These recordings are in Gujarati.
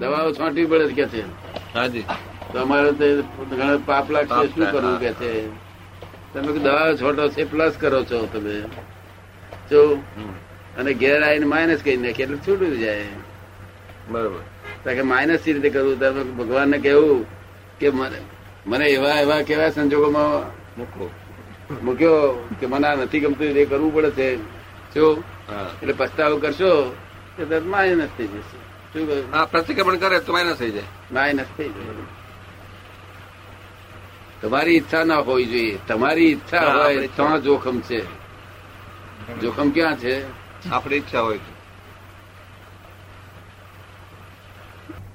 દવાઓ છાંટવી પડે કે છે. હાજી. તમારે તે ઘણા પાપ લાગશે શું કરવું કે છે? તમે દવાઓ છોટો છે પ્લસ કરો છો તમે. જો અને ઘેર આવીને માઇનસ કરી નાખે એટલે છૂટું જાય. બરોબર. તો કે માઇનસ રીતે કરવું તમે ભગવાનને કેવું કે મને મને એવા એવા કેવા સંજોગોમાં મૂકો. મૂક્યો કે મને આ નથી ગમતું એ કરવું પડે છે. જો એટલે પસ્તાવો કરશો તો તરત માઇનસ થઈ જશે. હા પ્રતિક્રમણ કરે તો માઇનસ થઈ જાય. માઇનસ થઈ જાય. તમારી ઈચ્છા ના હોવી જોઈએ. તમારી ઈચ્છા હોય તો જોખમ છે. જોખમ ક્યાં છે? આપણી ઈચ્છા હોય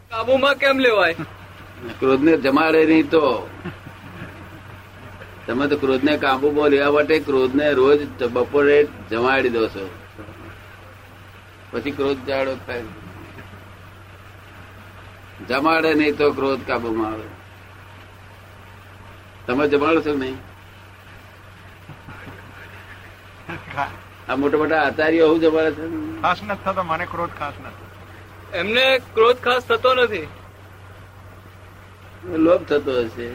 કાબુમાં કેમ લેવાય? ક્રોધને જમાડે નહીં તો? તમે તો ક્રોધને કાબુમાં લેવા માટે ક્રોધને રોજ બપોરે જમાડી દો છો. પછી ક્રોધ જાડો થાય જમાડે નહીં તો ક્રોધ કાબુમાં આવે. તમે જમાડો છો નહીં? આ મોટા મોટા આચાર્યો હું જમાડે છે? ખાસ નથી થતો મને ક્રોધ ખાસ નથી. એમને ક્રોધ ખાસ થતો નથી. લોભ થતો હશે.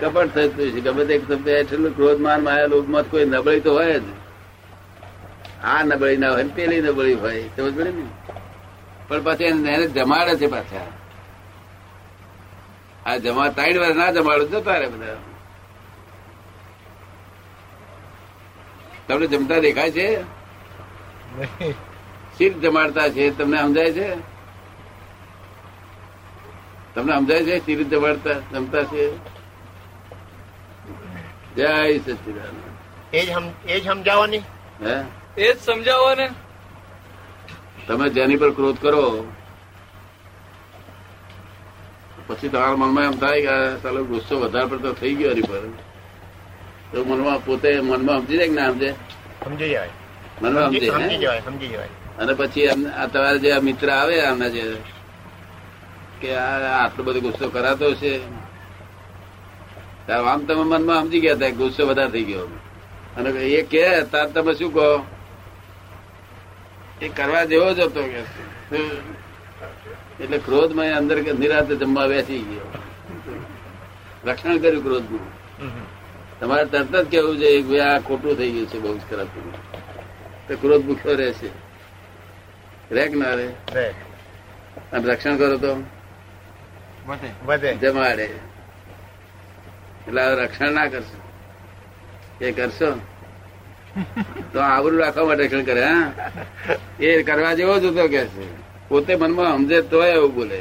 કપટ થતું હશે. ગમે તે શબ્દ હેઠળ ક્રોધ માન માયા લોભમાં કોઈ નબળી તો હોય જ. આ નબળી ના હોય પેલી નબળી હોય. સમજ પડે ને? પણ પછી એને જમાડે છે પાછા. આ જમા ત્રણ વાર ના જમાડું જતા રે બધા. તમને જમતા દેખાય છે? શીત જમાડતા છે તમને સમજાય છે? તમને સમજાય છે શી જમાડતા જમતા છે? જય સચિદાન એ જ સમજાવવાની? હે? એ જ સમજાવો ને તમે જેની પર ક્રોધ કરો પછી તમારા મનમાં એમ થાય કે ચાલો ગુસ્સો વધારે પડતો થઈ ગયો એની પર. તો મનમાં પોતે મનમાં સમજી જાય કે ના સમજે? સમજી જાય મનમાં સમજી જાય સમજી જવાય અને પછી તમારા જે મિત્ર આવે આમના જે કે આ આટલો બધો ગુસ્સો કરાતો છે આમ તમે મનમાં સમજી ગયા હતા ગુસ્સો વધારે થઈ ગયો. અને એ કે તાર તમે શું કહો? એ કરવા જેવો જ હતો કે. એટલે ક્રોધમાં એ અંદર નિરાતે જમવા બેસી ગયો. રક્ષણ કર્યું ક્રોધનું. તમારે તરત જ કેવું છે કે ભાઈ આ ખોટું થઈ ગયું છે બહુ જ ખરાબ તો ક્રોધ ભૂખ્યો રહેશે. રે કે ના રે અને રક્ષણ કરો તો? જમાડે. એટલે રક્ષણ ના કરશો. એ કરશો? તો આવરું રાખવા માટે રક્ષણ કરે હા? એ કરવા જેવો જ હતો કે છે. પોતે મનમાં સમજે તો એવું બોલે.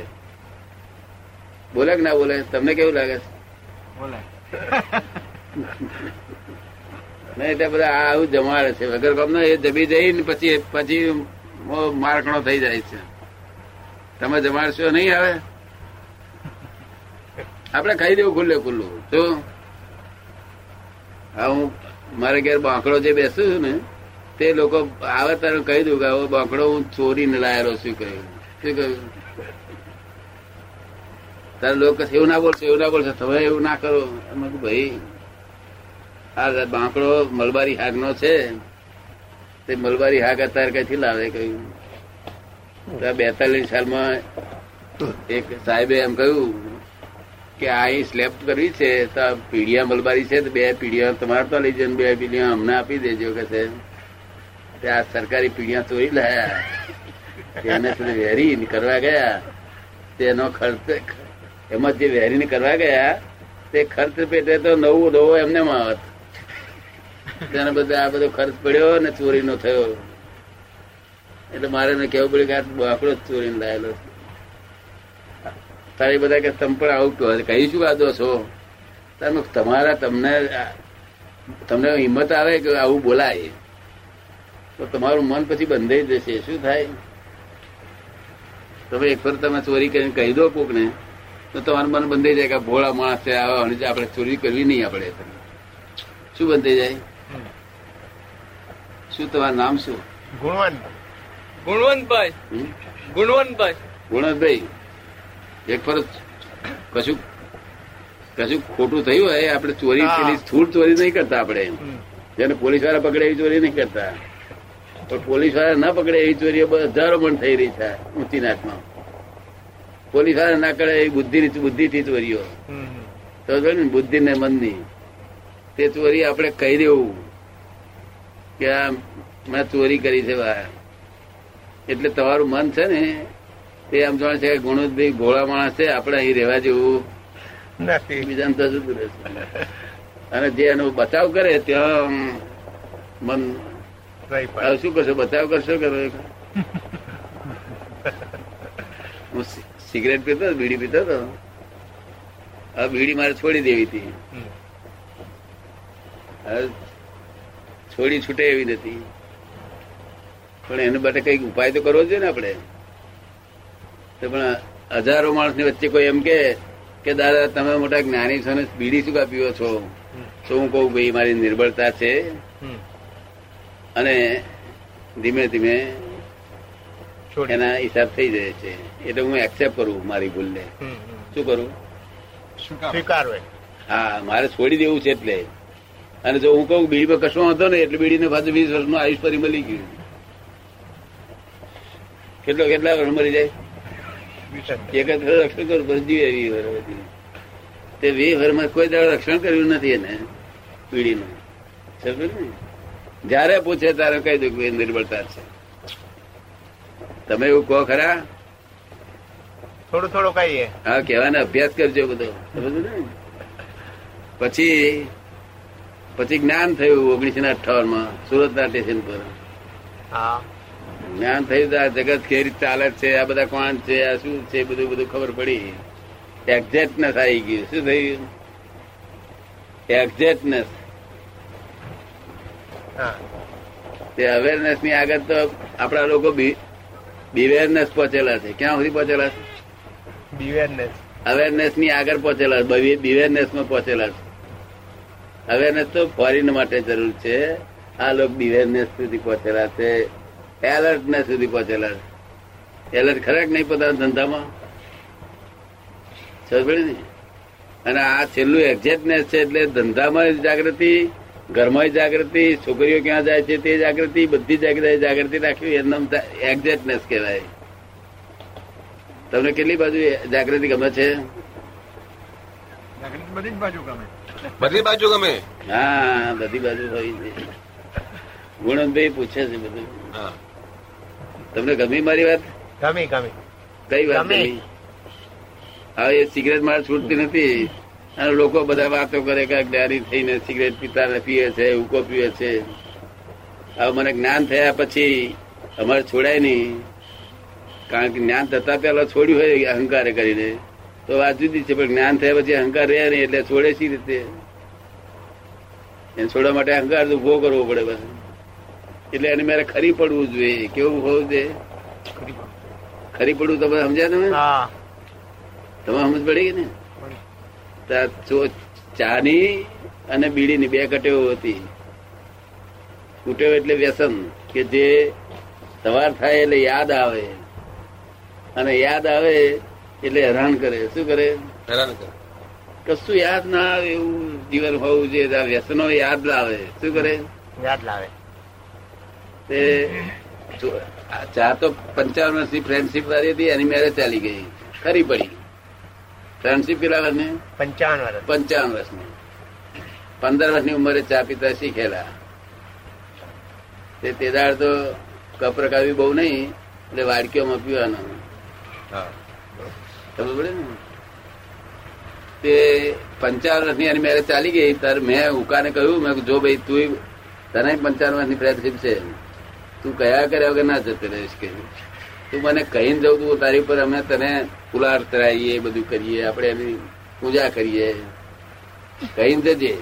બોલે કે ના બોલે? તમને કેવું લાગે? છે બોલે. નહીં એટલે બધા આવું જમાડે છે. વગર ગમનો એ જમી જઈને પછી પછી મારકણો થઈ જાય છે. તમે જમાડશો નહીં આવે આપણે ખાઈ દેવું ખુલ્લે ખુલ્લું. શું? હા હું મારે ઘેર બાંકડો જે બેસું છું ને, તે લોકો આવે તારે કહી દઉં કે બાંકડો હું ચોરીને લાયેલો છું કહ્યું શું કહ્યું? તારે લોકો એવું ના બોલશે, એવું ના બોલશે, તમે એવું ના કરો. ભાઈ, આ બાંકડો મલબારી હાગનો છે, તે મલબારી હાગ અત્યારે કઈથી લાવે? કહ્યું. બેતાલીસ સાલમાં એક સાહેબે એમ કહ્યું કે આ અહીં સ્લેબ કરવી છે, તો પીડિયા મલબારી છે, તો બે પીડિયા તમારે તો લઈ જઈને બે પીડિયા અમને આપી દેજો કે છે. આ સરકારી પીડિયા ચોરી લાયા. તેને સુધી વેરી કરવા ગયા. તેનો ખર્ચ એમાં જે વેરીને કરવા ગયા, તે ખર્ચ પેટે તો નવું નવો એમને માવત. તેને બધા આ બધો ખર્ચ પડ્યો ને ચોરીનો થયો. એટલે મારે એને કેવું પડ્યું કે આ બાકડો ચોરીને લાયેલો છે. તારી બધા કે તમે પણ આવું કહો. કહી શું વાંધો છો? તમે તમારા તમને તમને હિંમત આવે કે આવું બોલાય? તો તમારું મન પછી બંધાઈ જશે. શું થાય? તમે એક વાર તમે ચોરી કરીને કહી દો કોકને તો તમારું મન બંધાઈ જાય કે ભોળા માણસ છે આવા અને આપણે ચોરી કરવી નહીં આપણે. શું બંધાઈ જાય? શું તમારું નામ શું? ગુણવંત. ગુણવંતભાઈ. ગુણવંતભાઈ. ગુણવંતભાઈ. એક ફરજ. કશું કશું ખોટું થયું હોય આપણે ચોરી પેલી સ્થૂળ ચોરી નહીં કરતા આપણે જેને પોલીસવાળા પકડે એવી ચોરી નહીં કરતા. પણ પોલીસવાળા ના પકડે એવી ચોરી હજારો પણ થઈ રહી છે ઊંચી નાથમાં પોલીસવાળા ના કરે એ બુદ્ધિ બુદ્ધિથી ચોરીઓ. તો બુદ્ધિ ને મનની તે ચોરી આપણે કહી દેવું કે આ મેં ચોરી કરી છે એટલે તમારું મન છે ને તે આમ જાણે છે ગુણોદભાઈ ભોળા માણસ છે આપણે અહીં રહેવા જેવું નથી. બીજાને તો જતું રહેશે અને જે એનો બચાવ કરે ત્યાં મન હવે શું કરશો? બચાવ કરશો કરો હું સિગરેટ પીતો બીડી પીતો હતો. આ બીડી મારે છોડી દેવી હતી. છોડી છૂટે એવી નથી. પણ એના માટે કંઈક ઉપાય તો કરવો જોઈએ ને આપણે. તો પણ હજારો માણસની વચ્ચે કોઈ એમ કે કે દાદા તમે મોટા જ્ઞાની છો ને બીડી શું પીવો છો? તો હું કહું ભાઈ મારી નિર્બળતા છે. અને ધીમે ધીમે એના હિસાબ થઈ જાય છે. એટલે હું એક્સેપ્ટ કરું મારી ભૂલને. શું કરું? સ્વીકારવે હા મારે છોડી દેવું છે એટલે. અને જો હું કહું બીડીમાં કશો હતો ને એટલે બીડીને પાછું વીસ વર્ષનું આયુષ ફરી મળી ગયું. કેટલો કેટલા વર્ષ મરી જાય? એક જ રક્ષણ કરવું બધી એવી વર તે વી વરમાં કોઈ દાડો રક્ષણ કર્યું નથી એને પીડીનું. સમજ ને જયારે પૂછે ત્યારે કહી દઉં કે નિર્બળતા છે. તમે એવું કહો ખરા? થોડું થોડું કહીએ. હા કહેવાનો અભ્યાસ કરજો બધો. સમજો ને પછી પછી જ્ઞાન થયું ઓગણીસો ને અઠાવનમાં સુરત ના સ્ટેશન પર. હા. જ્ઞાન થયું આ જગત કેવી રીતે ચાલે છે આ બધા કોણ છે આ શું છે બધું બધું ખબર પડી. એક્ઝેક્ટનેસ આવી ગયું. શું થયું? એક્ઝેક્ટનેસ તે અવેરનેસની આગળ તો આપણા લોકો બિવેરનેસ પહોંચેલા છે. ક્યાં સુધી પહોંચેલા છે? બિવેરનેસ અવેરનેસની આગળ પહોંચેલા છે. બિવેરનેસમાં પહોંચેલા છે. અવેરનેસ તો ફોરેન માટે જરૂર છે. આ લોકો બિવેરનેસ સુધી પહોંચેલા છે. એલર્ટનેસ સુધી પહોંચેલા છે એલર્ટ ખરેખ નહીં પોતાના ધંધામાં? સમજ ને? અને આ છેલ્લું એક્ઝેક્ટનેસ છે એટલે ધંધામાં જાગૃતિ ઘરમાં જાગૃતિ છોકરીઓ ક્યાં જાય છે તે જાગૃતિ બધી જગ્યાએ જાગૃતિ રાખવી એનું એક્ઝેક્ટનેસ કહેવાય. તમને કેટલી બાજુ જાગૃતિ ગમે છે? બધી બાજુ ગમે. બધી બાજુ ગમે? હા બધી બાજુ હોય છે. ગુણવંતભાઈ પૂછે છે બધું. હા. તમને ગમી મારી વાત? ગમી ગમી. કઈ વાત ગમી. હવે એ સિગરેટ મારે છૂટતી નથી. અને લોકો બધા વાતો કરે કે ડેરી થઈને સિગરેટ પીતા પીએ છે ઉકો પીએ છે. હવે મને જ્ઞાન થયા પછી અમારે છોડાય નહીં. કારણ કે જ્ઞાન થતા પેલા છોડ્યું હોય અહંકાર કરીને. તો વાત જુદી છે પણ જ્ઞાન થયા પછી અહંકાર રહ્યા નહીં એટલે છોડે સી રીતે? એને છોડવા માટે અહંકાર તો ઊભો કરવો પડે બસ. એટલે એને મારે ખરી પડવું જોઈએ. કેવું હોવું જોઈએ? ખરી પડવું તમે સમજ્યા તમે? તમે સમજ પડી ને ચાની અને બીડીની બે કટેવો હતી. કુટેવ એટલે વ્યસન કે જે સવાર થાય એટલે યાદ આવે. અને યાદ આવે એટલે હેરાન કરે. શું કરે? હેરાન કરે. કશું યાદ ના આવે એવું જીવન હોવું જોઈએ. આ વ્યસનો યાદ લાવે. શું કરે? યાદ લાવે. તે ચા તો પંચાવન વર્ષની ફ્રેન્ડશીપ વાળી હતી એની મેરેજ ચાલી ગઈ. ખરી પડી. ફ્રેન્ડશીપ કેટલા વર્ષની? પંચાવન વર્ષ પંચાવન વર્ષની. પંદર વર્ષની ઉંમરે ચા પીતા શીખેલા. તે તેદાર તો કપરકાવી બહુ નહીં એટલે વાડકીઓમાં પીવાનો. હા. ખબર પડે ને? તે પંચાવન વર્ષની એની મેરેજ ચાલી ગઈ ત્યારે મેં ઉકાને કહ્યું મેં જો ભાઈ તું તને પંચાવન વર્ષની ફ્રેન્ડશીપ છે. તું કયા કર્યા વગર ના જતો રહીશ કે? તું મને કહીને જવું તું તારી પર અમે તને ફુલાર તરાઈએ બધું કરીએ આપણે એની પૂજા કરીએ. કહીને જજે.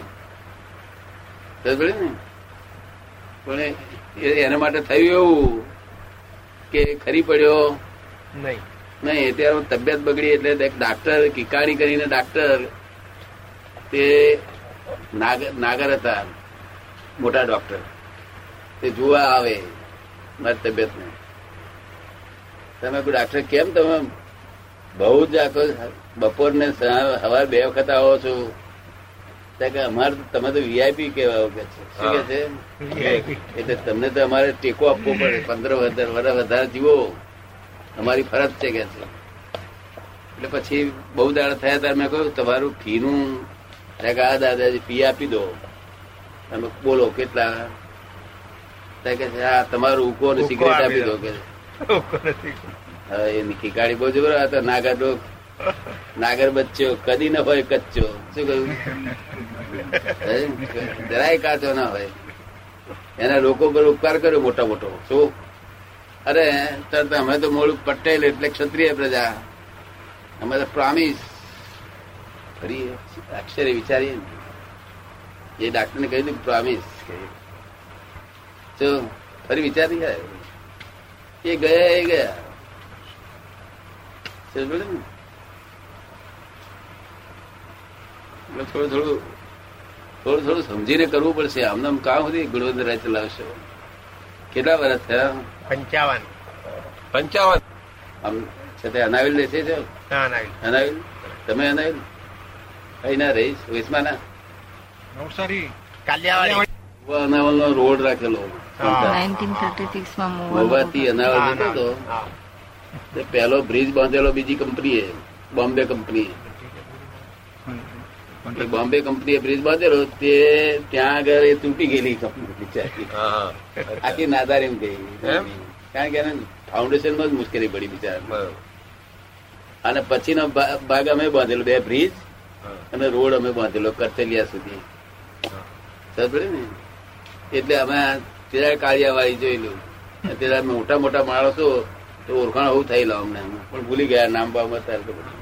ને? પણ એના માટે થયું એવું કે ખરી પડ્યો? નહીં. નહીં ત્યારે તબિયત બગડી એટલે એક ડાક્ટર કિકાણી કરીને ડાક્ટર તે નાગર હતા મોટા ડોક્ટર તે જોવા આવે. મારી તબિયતને તમે કોઈ ડાક્ટર કેમ તમે બહુ જ આખો બપોરને સવારે બે વખત આવો છો? કે અમારે તમે તો વીઆઈપી કેવા કે છે. શું કે છે? એટલે તમને તો અમારે ટેકો આપવો પડે. પંદર હજાર વર્ષ વધારે જીવો. અમારી ફરજ છે કે છે. એટલે પછી બહુ દાડા થયા ત્યારે મેં કહ્યું તમારું ફીનું આ દાદાજી ફી આપી દો. તમે બોલો કેટલા? કે તમારું ઉકો ને સિગરેટ આપી દો. કે એ બહુ જબર આ નાગર લોક નાગર બચ્ચો કદી ન હોય કચ્ચો. શું કહ્યું? જરાય કાચો ના હોય. એના લોકો પર ઉપકાર કર્યો મોટા મોટો. શું? અરે અમે તો મોડું પટેલ એટલે ક્ષત્રિય પ્રજા. અમે તો પ્રોમિસ. ફરી અક્ષરે વિચારીએ. એ ડાક્ટર ને કહ્યું પ્રોમિસ. ફરી વિચારી જાય એ ગયા એ ગયા? થોડું થોડું થોડું થોડું સમજીને કરવું પડશે. આમને આમ કામ સુધી ગુણવંતરાય ચલાવશો? કેટલા વર્ષ થયા? પંચાવન. પંચાવન. આમ છે તે અનાવિલ લેશે છે? અનાવિલ. તમે અનાવિલ? કઈ ના રહીશ વેસમાં ના? અનાવલ નો રોડ રાખેલો. હતો તે પહેલો બ્રિજ બાંધેલો બીજી કંપનીએ બોમ્બે કંપની બોમ્બે કંપનીએ બ્રિજ બાંધેલો તે ત્યાં આગળ એ તૂટી ગયેલી કંપની આખી નાદારી ગઈ કારણ કે એને ફાઉન્ડેશનમાં જ મુશ્કેલી પડી બિચારા અને પછીનો ભાગ અમે બાંધેલો બે બ્રિજ અને રોડ અમે બાંધેલો કરતલિયા સુધી. સમજ ને? એટલે અમે તેરા કાળિયાવાળી જોયેલું તેરા મોટા મોટા માણસો તો ઓળખાણ હોવું થયેલા અમને પણ ભૂલી ગયા નામ બામ અત્યારે તો બધું.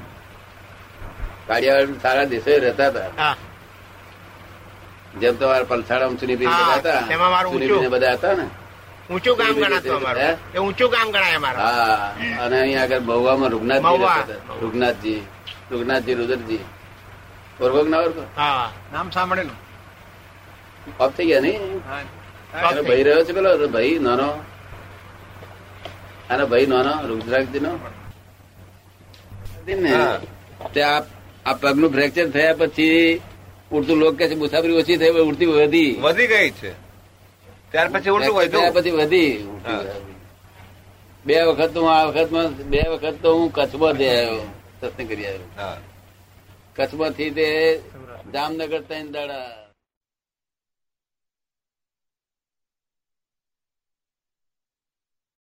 સારા દેશો રહેતા હતા. હા. જેમ તમારા પલસાડા બધા હતા ઊંચું. બધા હતા ને? ઊંચું ગામ એવી ગણાતું અમારું. એ ઊંચું ગામ ગણાય અમારું. હા અને અહીંયા આગળ મહુવામાં રૂગનાથજી. રુગનાથજી રૂગનાથજી રુદરજી. કે ના ઓળખો? હા. નામ સાંભળેલું? ઓફ થઈ ગયા નહીં? ભાઈ રહ્યો છે પેલો? ભાઈ નાનો. આનો ભાઈ નાનો રુદ્રાક્ષજી નો આ પગનું ફ્રેક્ચર થયા પછી ઉડતું લોક કે છે મુસાફરી ઓછી થઈ ઉડતી વધી. વધી ગઈ છે. ત્યાર પછી ઉડતું ફ્રેક્ચર ત્યાર પછી વધી. બે વખત તો હું આ વખતમાં બે વખત તો હું કચ્છમાં જઈ આવ્યો. સત્સંગ કરી આવ્યો. હા. કચ્છમાંથી તે જામનગર ત્રણ દાડા